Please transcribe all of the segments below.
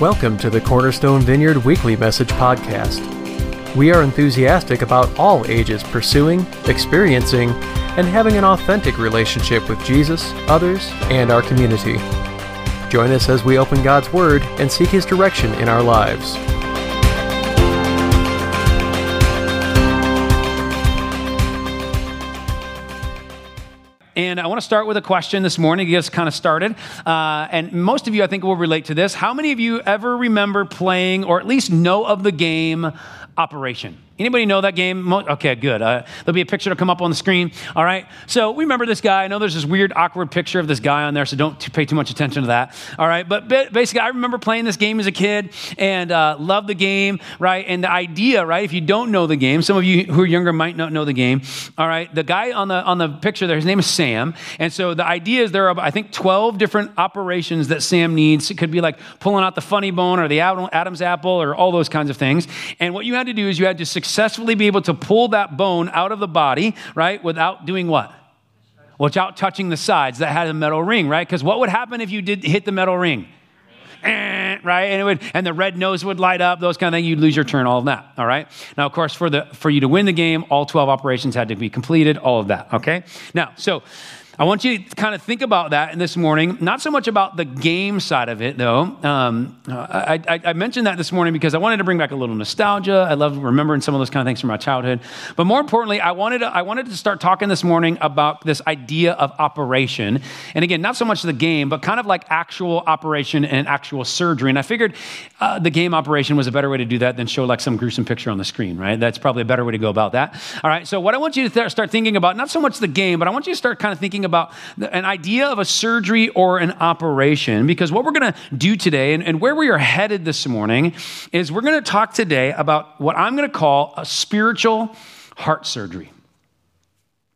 Welcome to the Cornerstone Vineyard Weekly Message Podcast. We are enthusiastic about all ages pursuing, experiencing, and having an authentic relationship with Jesus, others, and our community. Join us as we open God's Word and seek His direction in our lives. And I want to start with a question this morning to get us kind of started. Uh, and most of you, I think, will relate to this. How many of you ever remember playing or at least know of the game Operation? Anybody know that game? Okay, good. Uh, there'll be a picture to come up on the screen. All right. So we remember this guy. I know there's this weird, awkward picture of this guy on there, so don't pay too much attention to that. All right. But basically, I remember playing this game as a kid and uh, loved the game. Right. And the idea, right? If you don't know the game, some of you who are younger might not know the game. All right. The guy on the on the picture there, his name is Sam. And so the idea is there are, I think, 12 different operations that Sam needs. It could be like pulling out the funny bone or the Adam's apple or all those kinds of things. And what you had to do is you had to successfully be able to pull that bone out of the body, right, without doing what? Without touching the sides that had a metal ring, right? Because what would happen if you did hit the metal ring? Eh, right? And, it would, and the red nose would light up, those kind of things. You'd lose your turn, all of that. All right. Now, of course, for the for you to win the game, all 12 operations had to be completed, all of that. Okay. Now, so I want you to kind of think about that this morning. Not so much about the game side of it, though. Um, I, I, I, mentioned that this morning because I wanted to bring back a little nostalgia. I love remembering some of those kind of things from my childhood. But more importantly, I wanted to, I wanted to start talking this morning about this idea of operation. And again, not so much the game, but kind of like actual operation and actual surgery. And I figured uh, the game operation was a better way to do that than show like some gruesome picture on the screen, right? That's probably a better way to go about that. All right. So what I want you to th- start thinking about, not so much the game, but I want you to start kind of thinking about an idea of a surgery or an operation because what we're going to do today and, and, where we are headed this morning is we're going to talk today about what I'm going to call a spiritual heart surgery.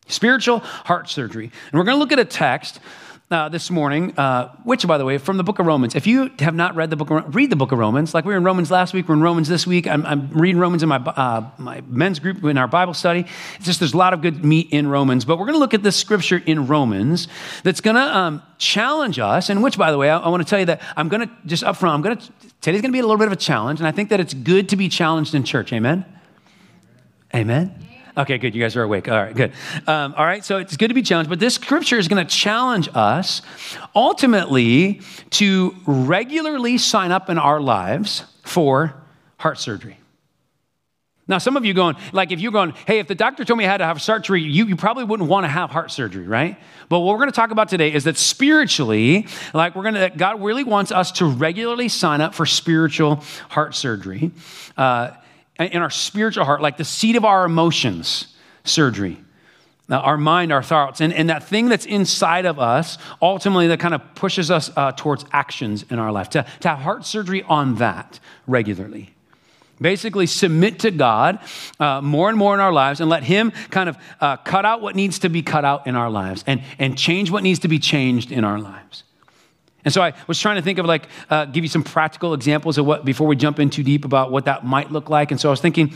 Spiritual heart surgery. And we're going to look at a text uh, this morning, uh, which, by the way, from the book of Romans. If you have not read the book, of, read the book of Romans. Like we were in Romans last week, we're in Romans this week. I'm, I'm reading Romans in my uh, my men's group in our Bible study. It's just there's a lot of good meat in Romans, but we're going to look at this scripture in Romans that's going to um, challenge us. And which, by the way, I, I want to tell you that I'm going to just up front. I'm going to today's going to be a little bit of a challenge, and I think that it's good to be challenged in church. Amen. Amen. Okay, good. You guys are awake. All right, good. Um, all right, so it's good to be challenged, but this scripture is going to challenge us ultimately to regularly sign up in our lives for heart surgery. Now, some of you going, like, if you're going, hey, if the doctor told me I had to have surgery, you, you probably wouldn't want to have heart surgery, right? But what we're going to talk about today is that spiritually, like, we're going to, God really wants us to regularly sign up for spiritual heart surgery. Uh, in our spiritual heart, like the seat of our emotions surgery. Now, our mind, our thoughts, and, and that thing that's inside of us, ultimately, that kind of pushes us uh, towards actions in our life, to, to have heart surgery on that regularly. Basically, submit to God uh, more and more in our lives and let Him kind of uh, cut out what needs to be cut out in our lives and, and change what needs to be changed in our lives. And so I was trying to think of like, uh, give you some practical examples of what, before we jump in too deep about what that might look like. And so I was thinking,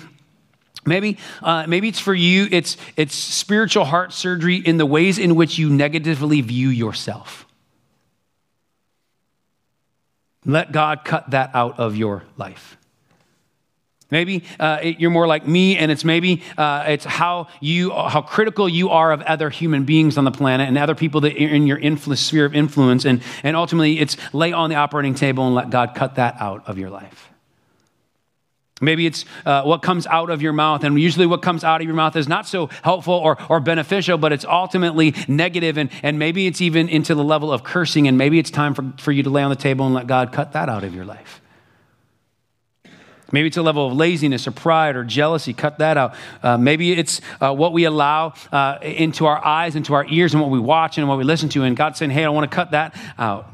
maybe, uh, maybe it's for you, it's, it's spiritual heart surgery in the ways in which you negatively view yourself. Let God cut that out of your life. Maybe uh, it, you're more like me, and it's maybe uh, it's how you how critical you are of other human beings on the planet and other people that are in your sphere of influence, and and ultimately it's lay on the operating table and let God cut that out of your life. Maybe it's uh, what comes out of your mouth, and usually what comes out of your mouth is not so helpful or, or beneficial, but it's ultimately negative, and, and maybe it's even into the level of cursing, and maybe it's time for, for you to lay on the table and let God cut that out of your life. Maybe it's a level of laziness or pride or jealousy. Cut that out. Uh, maybe it's uh, what we allow uh, into our eyes, into our ears, and what we watch and what we listen to. And God's saying, hey, I want to cut that out.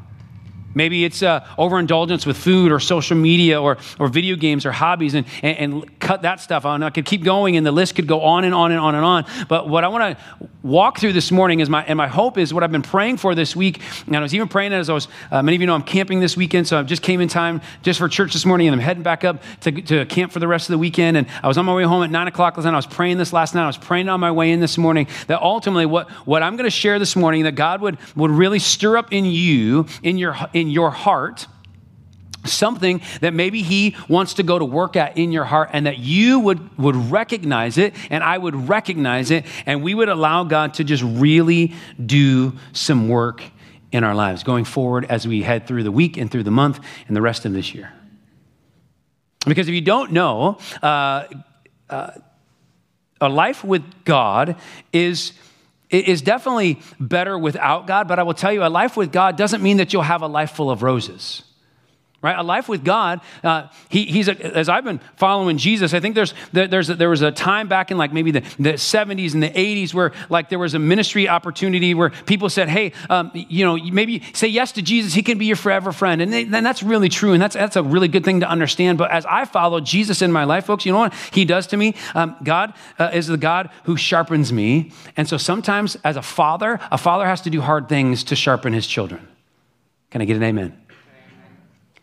Maybe it's uh, overindulgence with food or social media or, or video games or hobbies and, and, and, cut that stuff out. I could keep going and the list could go on and on and on and on. But what I want to walk through this morning is my, and my hope is what I've been praying for this week. And I was even praying as I was, uh, many of you know I'm camping this weekend. So I just came in time just for church this morning and I'm heading back up to, to camp for the rest of the weekend. And I was on my way home at nine o'clock last night. I was praying this last night. I was praying on my way in this morning that ultimately what, what I'm going to share this morning that God would, would really stir up in you, in your, in in your heart something that maybe he wants to go to work at in your heart and that you would, would recognize it and I would recognize it and we would allow God to just really do some work in our lives going forward as we head through the week and through the month and the rest of this year. Because if you don't know, uh, uh, a life with God is is definitely better without God, but I will tell you, a life with God doesn't mean that you'll have a life full of roses right? A life with God. Uh, he, he's a, as I've been following Jesus. I think there's there's there was a time back in like maybe the, the 70s and the 80s where like there was a ministry opportunity where people said, "Hey, um, you know, maybe say yes to Jesus. He can be your forever friend." And, they, and that's really true, and that's that's a really good thing to understand. But as I follow Jesus in my life, folks, you know what He does to me? Um, God uh, is the God who sharpens me, and so sometimes as a father, a father has to do hard things to sharpen his children. Can I get an amen?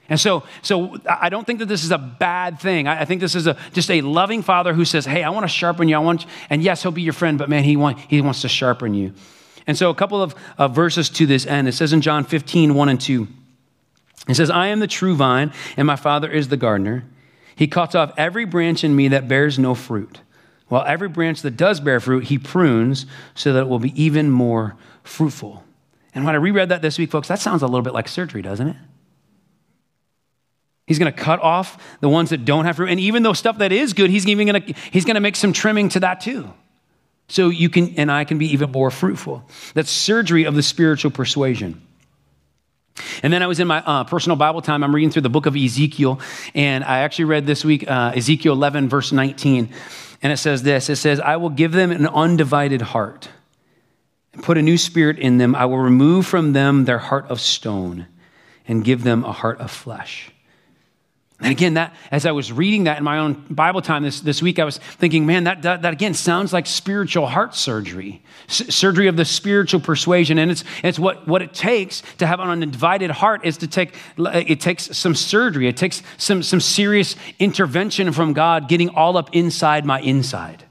And so, so I don't think that this is a bad thing. I, think this is a, just a loving father who says, Hey, I want to sharpen you. I want, and yes, he'll be your friend, but man, he, want, he wants to sharpen you. And so, a couple of uh, verses to this end. It says in John 15, 1 and 2, it says, I am the true vine, and my father is the gardener. He cuts off every branch in me that bears no fruit, while every branch that does bear fruit, he prunes so that it will be even more fruitful. And when I reread that this week, folks, that sounds a little bit like surgery, doesn't it? He's going to cut off the ones that don't have fruit. And even though stuff that is good, he's even going to, he's going to make some trimming to that too. So you can, and I can be even more fruitful. That's surgery of the spiritual persuasion. And then I was in my uh, personal Bible time. I'm reading through the book of Ezekiel. And I actually read this week uh, Ezekiel 11, verse 19. And it says this It says, I will give them an undivided heart and put a new spirit in them. I will remove from them their heart of stone and give them a heart of flesh. And again, that as I was reading that in my own Bible time this, this week, I was thinking, man, that, that, that again sounds like spiritual heart surgery, S- surgery of the spiritual persuasion. And it's, it's what, what it takes to have an undivided heart is to take, it takes some surgery. It takes some, some serious intervention from God getting all up inside my inside.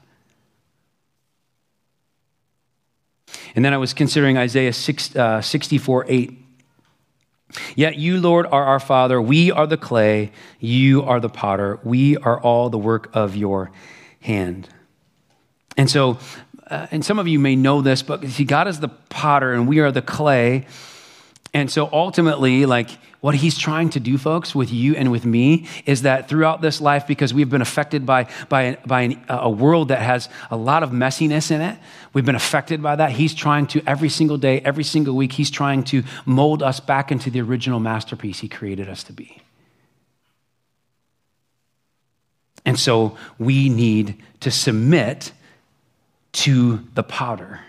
And then I was considering Isaiah 6, uh, 64, 8. Yet you, Lord, are our Father. We are the clay. You are the potter. We are all the work of your hand. And so, uh, and some of you may know this, but see, God is the potter and we are the clay. And so ultimately, like what he's trying to do, folks, with you and with me, is that throughout this life, because we've been affected by, by, by an, a world that has a lot of messiness in it, we've been affected by that. He's trying to, every single day, every single week, he's trying to mold us back into the original masterpiece he created us to be. And so we need to submit to the potter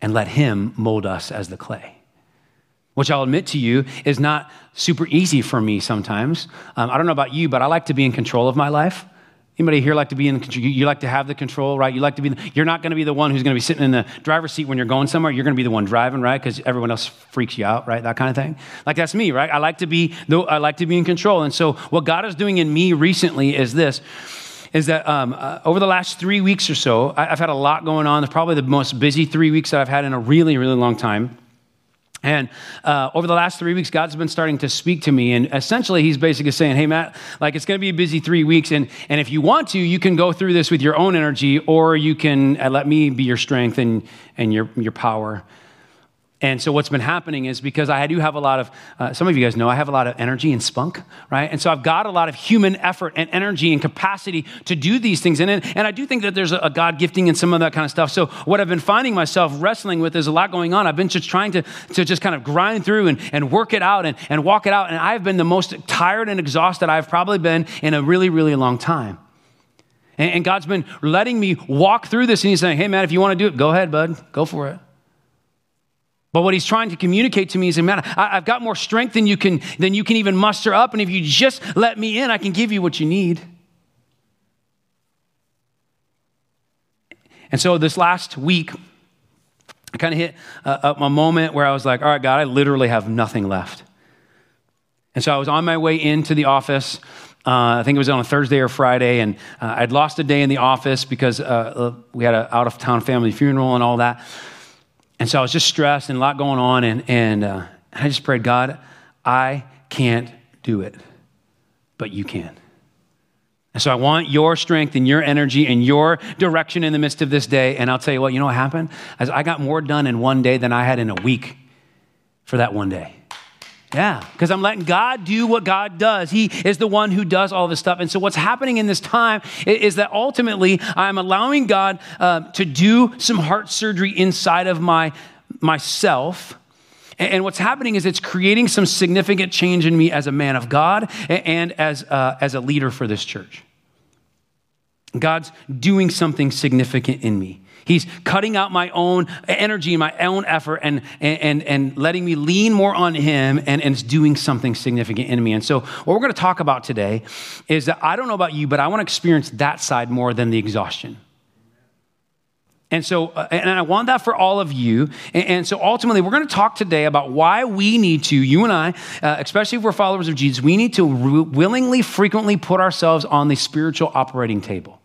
and let him mold us as the clay which I'll admit to you is not super easy for me sometimes. Um, I don't know about you, but I like to be in control of my life. Anybody here like to be in control? You like to have the control, right? You like to be, you're not going to be the one who's going to be sitting in the driver's seat when you're going somewhere. You're going to be the one driving, right? Because everyone else freaks you out, right? That kind of thing. Like that's me, right? I like to be, I like to be in control. And so what God is doing in me recently is this is that um, uh, over the last three weeks or so, I, have had a lot going on. It's probably the most busy three weeks that I've had in a really, really long time. And uh, over the last three weeks, God's been starting to speak to me. And essentially, He's basically saying, Hey, Matt, like it's going to be a busy three weeks. And, and if you want to, you can go through this with your own energy, or you can uh, let me be your strength and, and your, your power. And so what's been happening is because I do have a lot of, uh, some of you guys know I have a lot of energy and spunk, right? And so I've got a lot of human effort and energy and capacity to do these things. And, and I do think that there's a God gifting in some of that kind of stuff. So what I've been finding myself wrestling with is a lot going on. I've been just trying to, to just kind of grind through and, and work it out and, and walk it out. And I've been the most tired and exhausted I've probably been in a really, really long time. And, and God's been letting me walk through this and He's saying, hey, man, if you want to do it, go ahead, bud, go for it. But what he's trying to communicate to me is, man, I, have got more strength than you, can, than you can even muster up. And if you just let me in, I can give you what you need. And so this last week, I kind of hit a, a moment where I was like, all right, God, I literally have nothing left. And so I was on my way into the office. Uh, I think it was on a Thursday or Friday, and uh, I'd lost a day in the office because uh, uh we had an out of town family funeral and all that. And so I was just stressed and a lot going on. And, and uh, I just prayed, God, I can't do it, but you can. And so I want your strength and your energy and your direction in the midst of this day. And I'll tell you what, you know what happened? As I got more done in one day than I had in a week for that one day. Yeah, because I'm letting God do what God does. He is the one who does all this stuff. And so, what's happening in this time is that ultimately I'm allowing God uh, to do some heart surgery inside of my myself. And what's happening is it's creating some significant change in me as a man of God and as, uh, as a leader for this church. God's doing something significant in me. He's cutting out my own energy, my own effort, and, and, and letting me lean more on Him, and, and it's doing something significant in me. And so, what we're going to talk about today is that I don't know about you, but I want to experience that side more than the exhaustion. And so, uh, and I want that for all of you. And, so, ultimately, we're going to talk today about why we need to, you and I, uh, especially if we're followers of Jesus, we need to willingly, frequently put ourselves on the spiritual operating table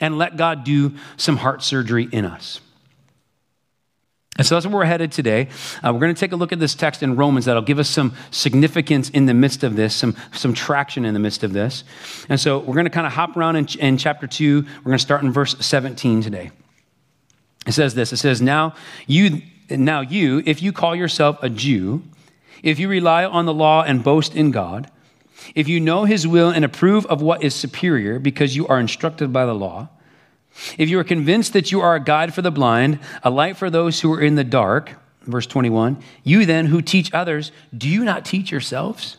and let God do some heart surgery in us. And so that's where we're headed today. Uh, we're going to take a look at this text in Romans that'll give us some significance in the midst of this, some, some traction in the midst of this. And so we're going to kind of hop around in, in chapter 2. We're going to start in verse 17 today. It says this It says, Now you, now you, if you call yourself a Jew, if you rely on the law and boast in God, if you know his will and approve of what is superior because you are instructed by the law, if you are convinced that you are a guide for the blind, a light for those who are in the dark, verse 21, you then who teach others, do you not teach yourselves?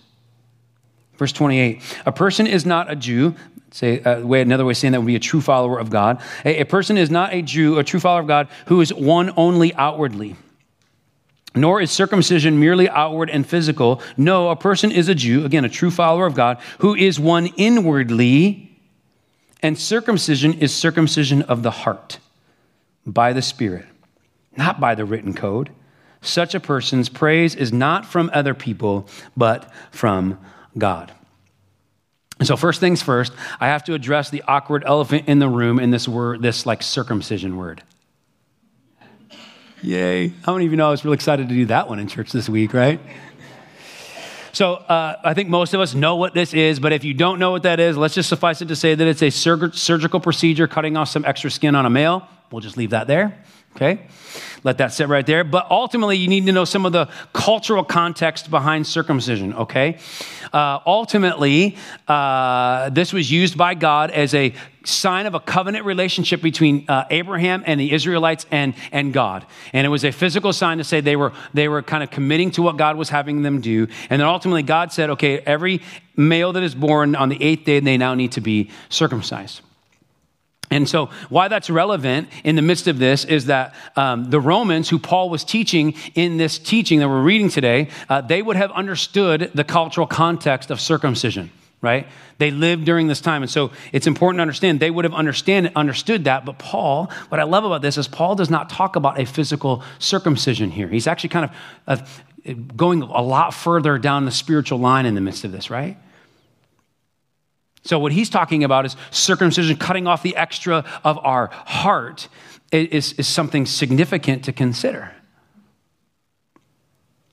Verse 28, a person is not a Jew, say uh, way another way of saying that would be a true follower of God. A, a person is not a Jew, a true follower of God, who is one only outwardly nor is circumcision merely outward and physical. No, a person is a Jew, again, a true follower of God, who is one inwardly, and circumcision is circumcision of the heart by the Spirit, not by the written code. Such a person's praise is not from other people, but from God. And so, first things first, I have to address the awkward elephant in the room in this word, this like circumcision word. Yay. How many of you know I was really excited to do that one in church this week, right? So uh, I think most of us know what this is, but if you don't know what that is, let's just suffice it to say that it's a surgical procedure cutting off some extra skin on a male. We'll just leave that there. Okay? Let that sit right there. But ultimately, you need to know some of the cultural context behind circumcision, okay? Uh, ultimately, uh, this was used by God as a sign of a covenant relationship between uh, Abraham and the Israelites and, and God. And it was a physical sign to say they were, they were kind of committing to what God was having them do. And then ultimately, God said, okay, every male that is born on the eighth day, they now need to be circumcised. And so, why that's relevant in the midst of this is that um, the Romans, who Paul was teaching in this teaching that we're reading today, uh, they would have understood the cultural context of circumcision, right? They lived during this time. And so, it's important to understand they would have understand, understood that. But Paul, what I love about this is Paul does not talk about a physical circumcision here. He's actually kind of uh, going a lot further down the spiritual line in the midst of this, right? So, what he's talking about is circumcision, cutting off the extra of our heart, is, is something significant to consider.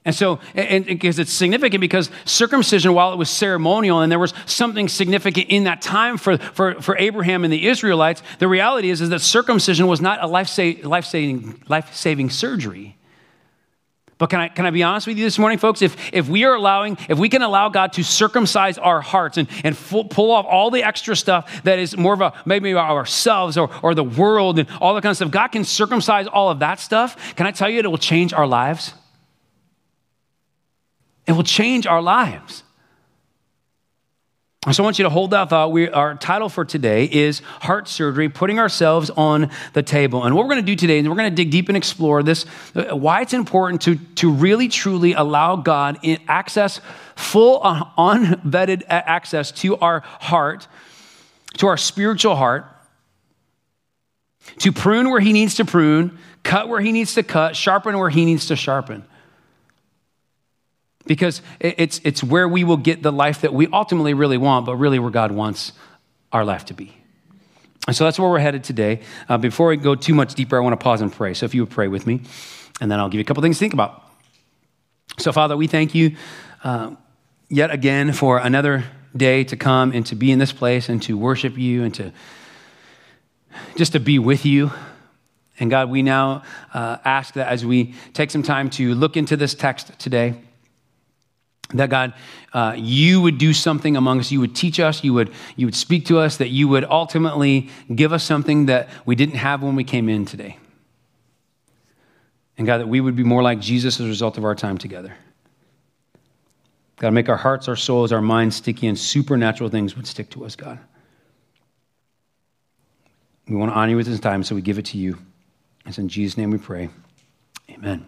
And so, and because it's significant because circumcision, while it was ceremonial and there was something significant in that time for, for, for Abraham and the Israelites, the reality is, is that circumcision was not a life-saving, life-saving, life-saving surgery. But can I, can I be honest with you this morning, folks? If, if we are allowing, if we can allow God to circumcise our hearts and, and full, pull off all the extra stuff that is more of a, maybe ourselves or, or the world and all that kind of stuff, God can circumcise all of that stuff. Can I tell you it will change our lives? It will change our lives. So I want you to hold that thought. We, our title for today is Heart Surgery, Putting Ourselves on the Table. And what we're going to do today is we're going to dig deep and explore this, uh, why it's important to, to really, truly allow God access, full, unvetted access to our heart, to our spiritual heart, to prune where he needs to prune, cut where he needs to cut, sharpen where he needs to sharpen because it's, it's where we will get the life that we ultimately really want, but really where God wants our life to be. And so that's where we're headed today. Uh, before we go too much deeper, I want to pause and pray. So if you would pray with me, and then I'll give you a couple things to think about. So, Father, we thank you uh, yet again for another day to come and to be in this place and to worship you and to just to be with you. And God, we now uh, ask that as we take some time to look into this text today, that God, uh, you would do something among us. You would teach us. You would, you would speak to us. That you would ultimately give us something that we didn't have when we came in today. And God, that we would be more like Jesus as a result of our time together. God, make our hearts, our souls, our minds sticky, and supernatural things would stick to us, God. We want to honor you with this time, so we give it to you. It's in Jesus' name we pray. Amen.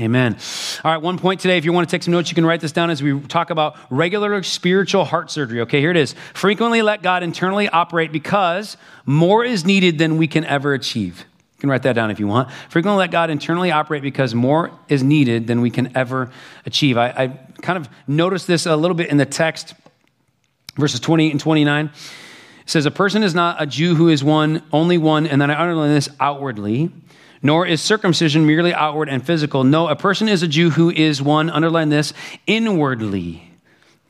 Amen. All right, one point today, if you want to take some notes, you can write this down as we talk about regular spiritual heart surgery. Okay, here it is. Frequently let God internally operate because more is needed than we can ever achieve. You can write that down if you want. Frequently let God internally operate because more is needed than we can ever achieve. I, I kind of noticed this a little bit in the text, verses 20 and 29. It says, A person is not a Jew who is one, only one, and then I underline this outwardly, nor is circumcision merely outward and physical. No, a person is a Jew who is one, underline this, inwardly.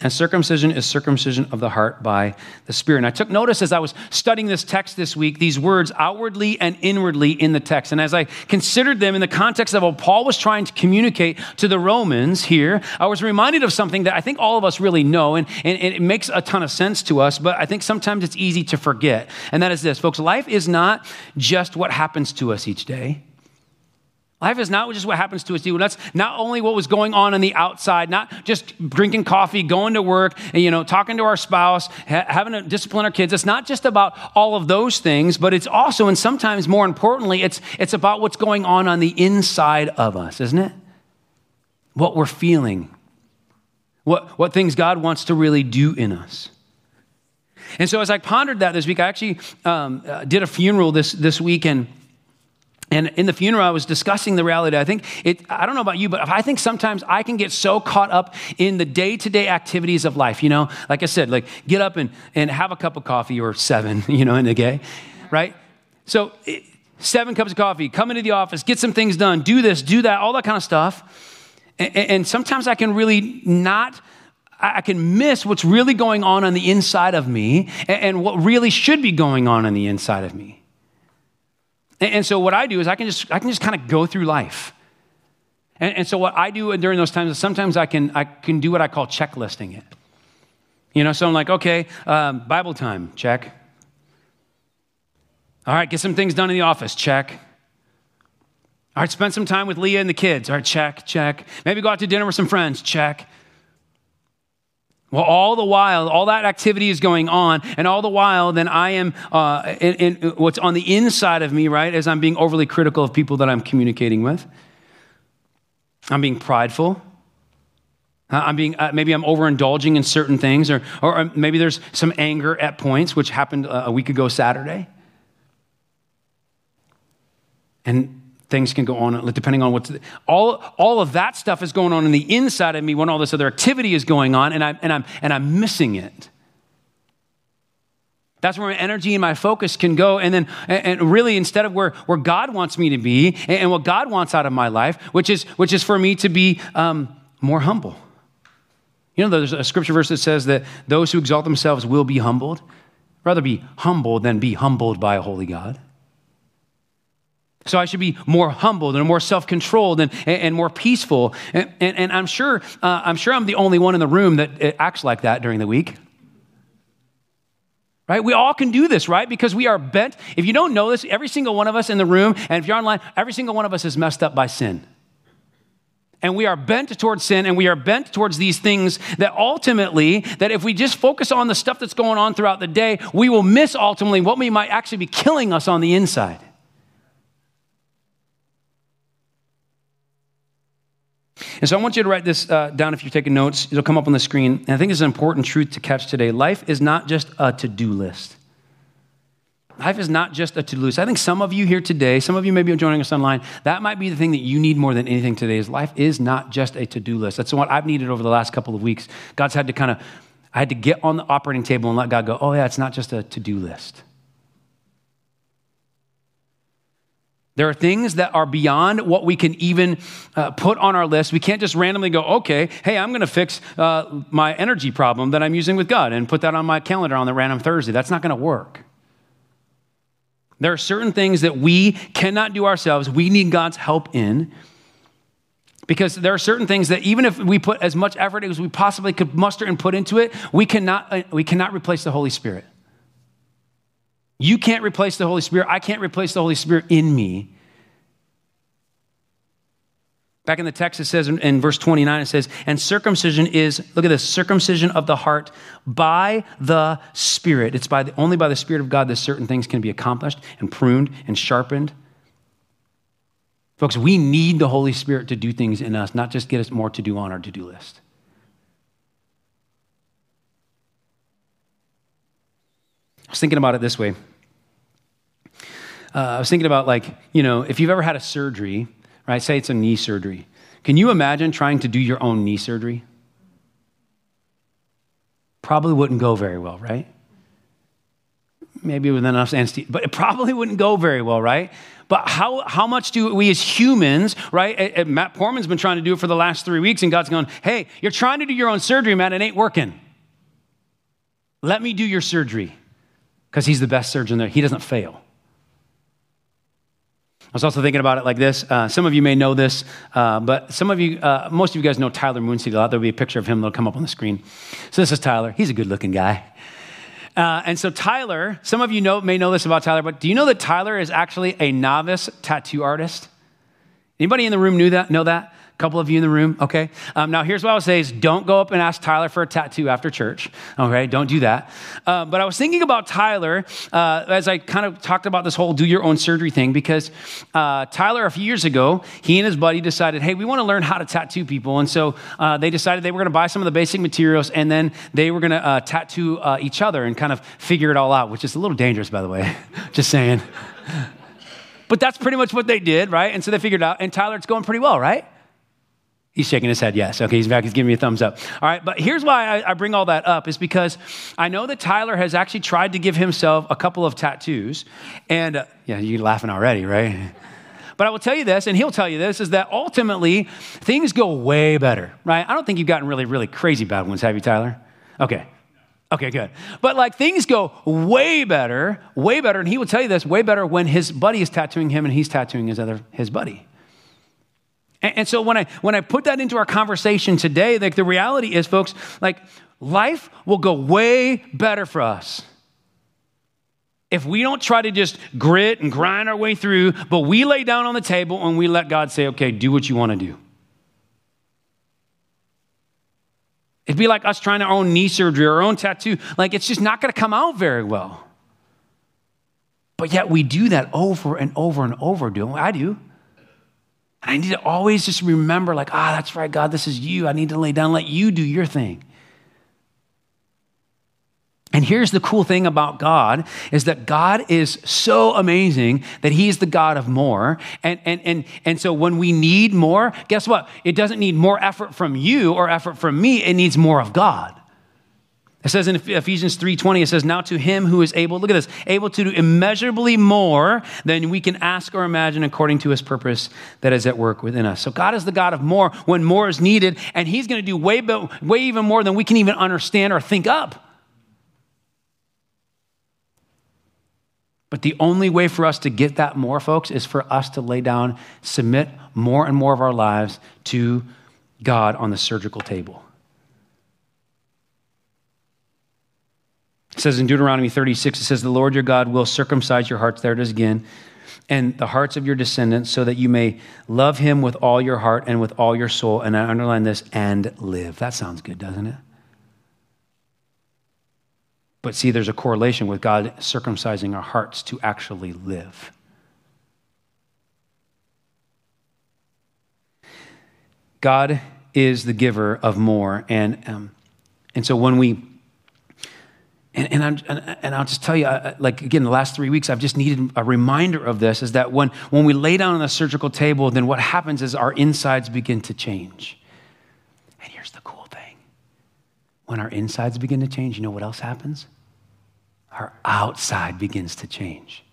And circumcision is circumcision of the heart by the Spirit. And I took notice as I was studying this text this week, these words outwardly and inwardly in the text. And as I considered them in the context of what Paul was trying to communicate to the Romans here, I was reminded of something that I think all of us really know, and, and, and it makes a ton of sense to us, but I think sometimes it's easy to forget. And that is this, folks life is not just what happens to us each day. Life is not just what happens to us. That's not only what was going on on the outside, not just drinking coffee, going to work, and, you know, talking to our spouse, ha- having to discipline our kids. It's not just about all of those things, but it's also, and sometimes more importantly, it's, it's about what's going on on the inside of us, isn't it? What we're feeling, what, what things God wants to really do in us. And so as I pondered that this week, I actually um, uh, did a funeral this, this weekend. And in the funeral, I was discussing the reality. I think it, I don't know about you, but I think sometimes I can get so caught up in the day to day activities of life. You know, like I said, like get up and, and have a cup of coffee or seven, you know, in the day, right? So, eh, seven cups of coffee, come into the office, get some things done, do this, do that, all that kind of stuff. And, and sometimes I can really not I can miss what's really going on on the inside of me and what really should be going on on the inside of me. And, so what I do is I can just I can just kind of go through life. And, and, so what I do during those times is sometimes I can I can do what I call checklisting it. You know, so I'm like, okay, um, Bible time, check. All right, get some things done in the office, check. All right, spend some time with Leah and the kids. All right, check, check. Maybe go out to dinner with some friends, check. Well, all the while, all that activity is going on, and all the while, then I am, uh, in, in, what's on the inside of me, right, as I'm being overly critical of people that I'm communicating with. I'm being prideful. I'm being, uh, maybe I'm overindulging in certain things, or, or maybe there's some anger at points, which happened a week ago Saturday. And things can go on depending on what's all, all of that stuff is going on in the inside of me when all this other activity is going on and, I, and, I'm, and I'm missing it. That's where my energy and my focus can go and then and really instead of where, where god wants me to be and, what god wants out of my life which is which is for me to be um, more humble. You know there's a scripture verse that says that those who exalt themselves will be humbled. Rather be humbled than be humbled by a holy god so I should be more humbled and more self-controlled and, and, more peaceful. And, and, and I'm sure uh, I'm sure I'm the only one in the room that uh, acts like that during the week. Right? We all can do this, right? Because we are bent. If you don't know this, every single one of us in the room, and if you're online, every single one of us is messed up by sin. And we are bent towards sin and we are bent towards these things that ultimately, that if we just focus on the stuff that's going on throughout the day, we will miss ultimately what we might actually be killing us on the inside. And so I want you to write this uh, down if you're taking notes. It'll come up on the screen. And I think it's an important truth to catch today. Life is not just a to do list. Life is not just a to do list. I think some of you here today, some of you maybe joining us online, that might be the thing that you need more than anything today is life is not just a to do list. That's what I've needed over the last couple of weeks. God's had to kind of, I had to get on the operating table and let God go, oh, yeah, it's not just a to do list. There are things that are beyond what we can even uh, put on our list. We can't just randomly go, okay, hey, I'm going to fix uh, my energy problem that I'm using with God and put that on my calendar on the random Thursday. That's not going to work. There are certain things that we cannot do ourselves, we need God's help in. Because there are certain things that even if we put as much effort as we possibly could muster and put into it, we cannot, uh, we cannot replace the Holy Spirit. You can't replace the Holy Spirit. I can't replace the Holy Spirit in me. Back in the text, it says in, in, verse 29, it says, and circumcision is, look at this, circumcision of the heart by the Spirit. It's by the, only by the Spirit of God that certain things can be accomplished and pruned and sharpened. Folks, we need the Holy Spirit to do things in us, not just get us more to do on our to do list. I was thinking about it this way uh, I was thinking about like, you know, if you've ever had a surgery, right? Say it's a knee surgery. Can you imagine trying to do your own knee surgery? Probably wouldn't go very well, right? Maybe with enough anesthesia, but it probably wouldn't go very well, right? But how, how much do we as humans, right? Matt Poorman's been trying to do it for the last three weeks, and God's going, hey, you're trying to do your own surgery, man, it ain't working. Let me do your surgery because he's the best surgeon there. He doesn't fail. I was also thinking about it like this. Uh, some of you may know this, uh, but some of you, uh, most of you guys know Tyler Moonseed a lot. There'll be a picture of him that'll come up on the screen. So this is Tyler. He's a good looking guy. Uh, and so Tyler, some of you know, may know this about Tyler, but do you know that Tyler is actually a novice tattoo artist? Anybody in the room knew that? Know that? Couple of you in the room, okay? Um, now, here's what I would say is don't go up and ask Tyler for a tattoo after church, okay? Don't do that. Uh, but I was thinking about Tyler uh, as I kind of talked about this whole do your own surgery thing because uh, Tyler, a few years ago, he and his buddy decided, hey, we want to learn how to tattoo people. And so uh, they decided they were going to buy some of the basic materials and then they were going to uh, tattoo uh, each other and kind of figure it all out, which is a little dangerous, by the way. Just saying. But that's pretty much what they did, right? And so they figured out, and Tyler, it's going pretty well, right? He's shaking his head, yes. Okay, he's back. He's giving me a thumbs up. All right, but here's why I, I, bring all that up is because I know that Tyler has actually tried to give himself a couple of tattoos. And uh, yeah, you're laughing already, right? But I will tell you this, and he'll tell you this, is that ultimately things go way better, right? I don't think you've gotten really, really crazy bad ones, have you, Tyler? Okay. Okay, good. But like things go way better, way better, and he will tell you this, way better when his buddy is tattooing him and he's tattooing his other his buddy. And, and so when I when I put that into our conversation today, like the reality is, folks, like life will go way better for us if we don't try to just grit and grind our way through, but we lay down on the table and we let God say, okay, do what you want to do. It'd be like us trying our own knee surgery our own tattoo. Like, it's just not going to come out very well. But yet we do that over and over and over, do I do. I need to always just remember, like, ah, that's right, God, this is you. I need to lay down, let you do your thing. And here's the cool thing about God is that God is so amazing that He's the God of more. And, and, and, and so when we need more, guess what? It doesn't need more effort from you or effort from me, it needs more of God. It says in Ephesians 3:20 it says now to him who is able look at this able to do immeasurably more than we can ask or imagine according to his purpose that is at work within us. So God is the God of more when more is needed and he's going to do way way even more than we can even understand or think up. But the only way for us to get that more folks is for us to lay down submit more and more of our lives to God on the surgical table. It says in Deuteronomy 36, it says, The Lord your God will circumcise your hearts. There it is again. And the hearts of your descendants, so that you may love him with all your heart and with all your soul. And I underline this, and live. That sounds good, doesn't it? But see, there's a correlation with God circumcising our hearts to actually live. God is the giver of more. And, um, and so when we and, and, I'm, and, and I'll just tell you, like again, the last three weeks, I've just needed a reminder of this is that when, when we lay down on the surgical table, then what happens is our insides begin to change. And here's the cool thing when our insides begin to change, you know what else happens? Our outside begins to change.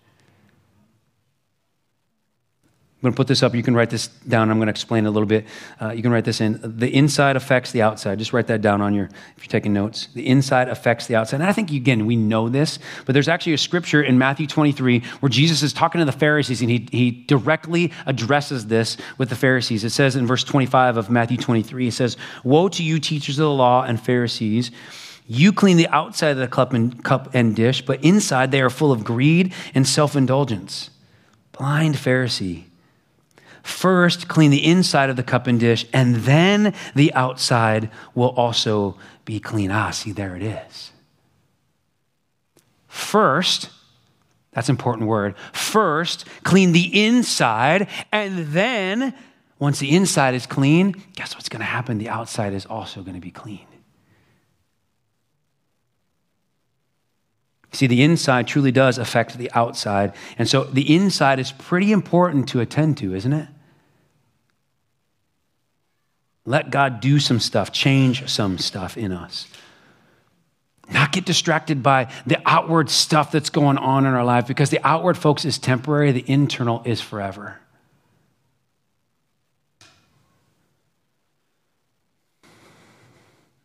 I'm going to put this up. You can write this down. I'm going to explain a little bit. Uh, you can write this in. The inside affects the outside. Just write that down on your, if you're taking notes. The inside affects the outside. And I think, again, we know this, but there's actually a scripture in Matthew 23 where Jesus is talking to the Pharisees and he, he directly addresses this with the Pharisees. It says in verse 25 of Matthew 23, it says, Woe to you, teachers of the law and Pharisees! You clean the outside of the cup and, cup and dish, but inside they are full of greed and self indulgence. Blind Pharisee. First, clean the inside of the cup and dish, and then the outside will also be clean. Ah, see, there it is. First, that's an important word. First, clean the inside, and then, once the inside is clean, guess what's going to happen? The outside is also going to be clean. See, the inside truly does affect the outside. And so the inside is pretty important to attend to, isn't it? Let God do some stuff, change some stuff in us. Not get distracted by the outward stuff that's going on in our life because the outward, folks, is temporary, the internal is forever.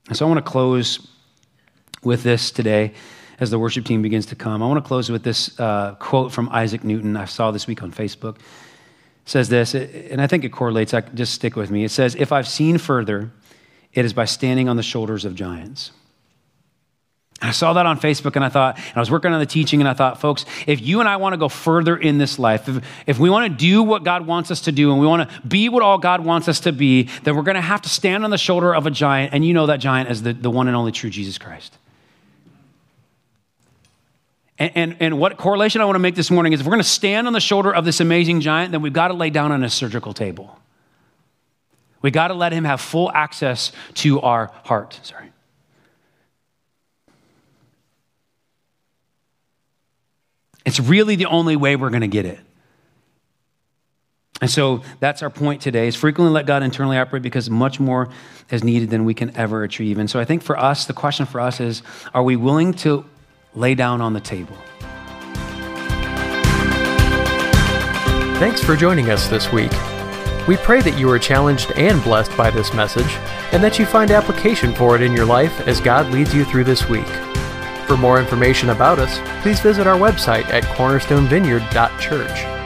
And so I want to close with this today as the worship team begins to come. I want to close with this uh, quote from Isaac Newton I saw this week on Facebook says this, and I think it correlates. Just stick with me. It says, If I've seen further, it is by standing on the shoulders of giants. I saw that on Facebook and I thought, and I was working on the teaching and I thought, folks, if you and I want to go further in this life, if, if we want to do what God wants us to do and we want to be what all God wants us to be, then we're going to have to stand on the shoulder of a giant. And you know that giant as the, the one and only true Jesus Christ. And, and, and, what correlation I want to make this morning is if we're going to stand on the shoulder of this amazing giant, then we've got to lay down on a surgical table. We got to let him have full access to our heart. Sorry. It's really the only way we're going to get it. And so that's our point today is frequently let God internally operate because much more is needed than we can ever achieve. And so I think for us, the question for us is are we willing to lay down on the table. Thanks for joining us this week. We pray that you are challenged and blessed by this message, and that you find application for it in your life as God leads you through this week. For more information about us, please visit our website at cornerstonevineyard.church.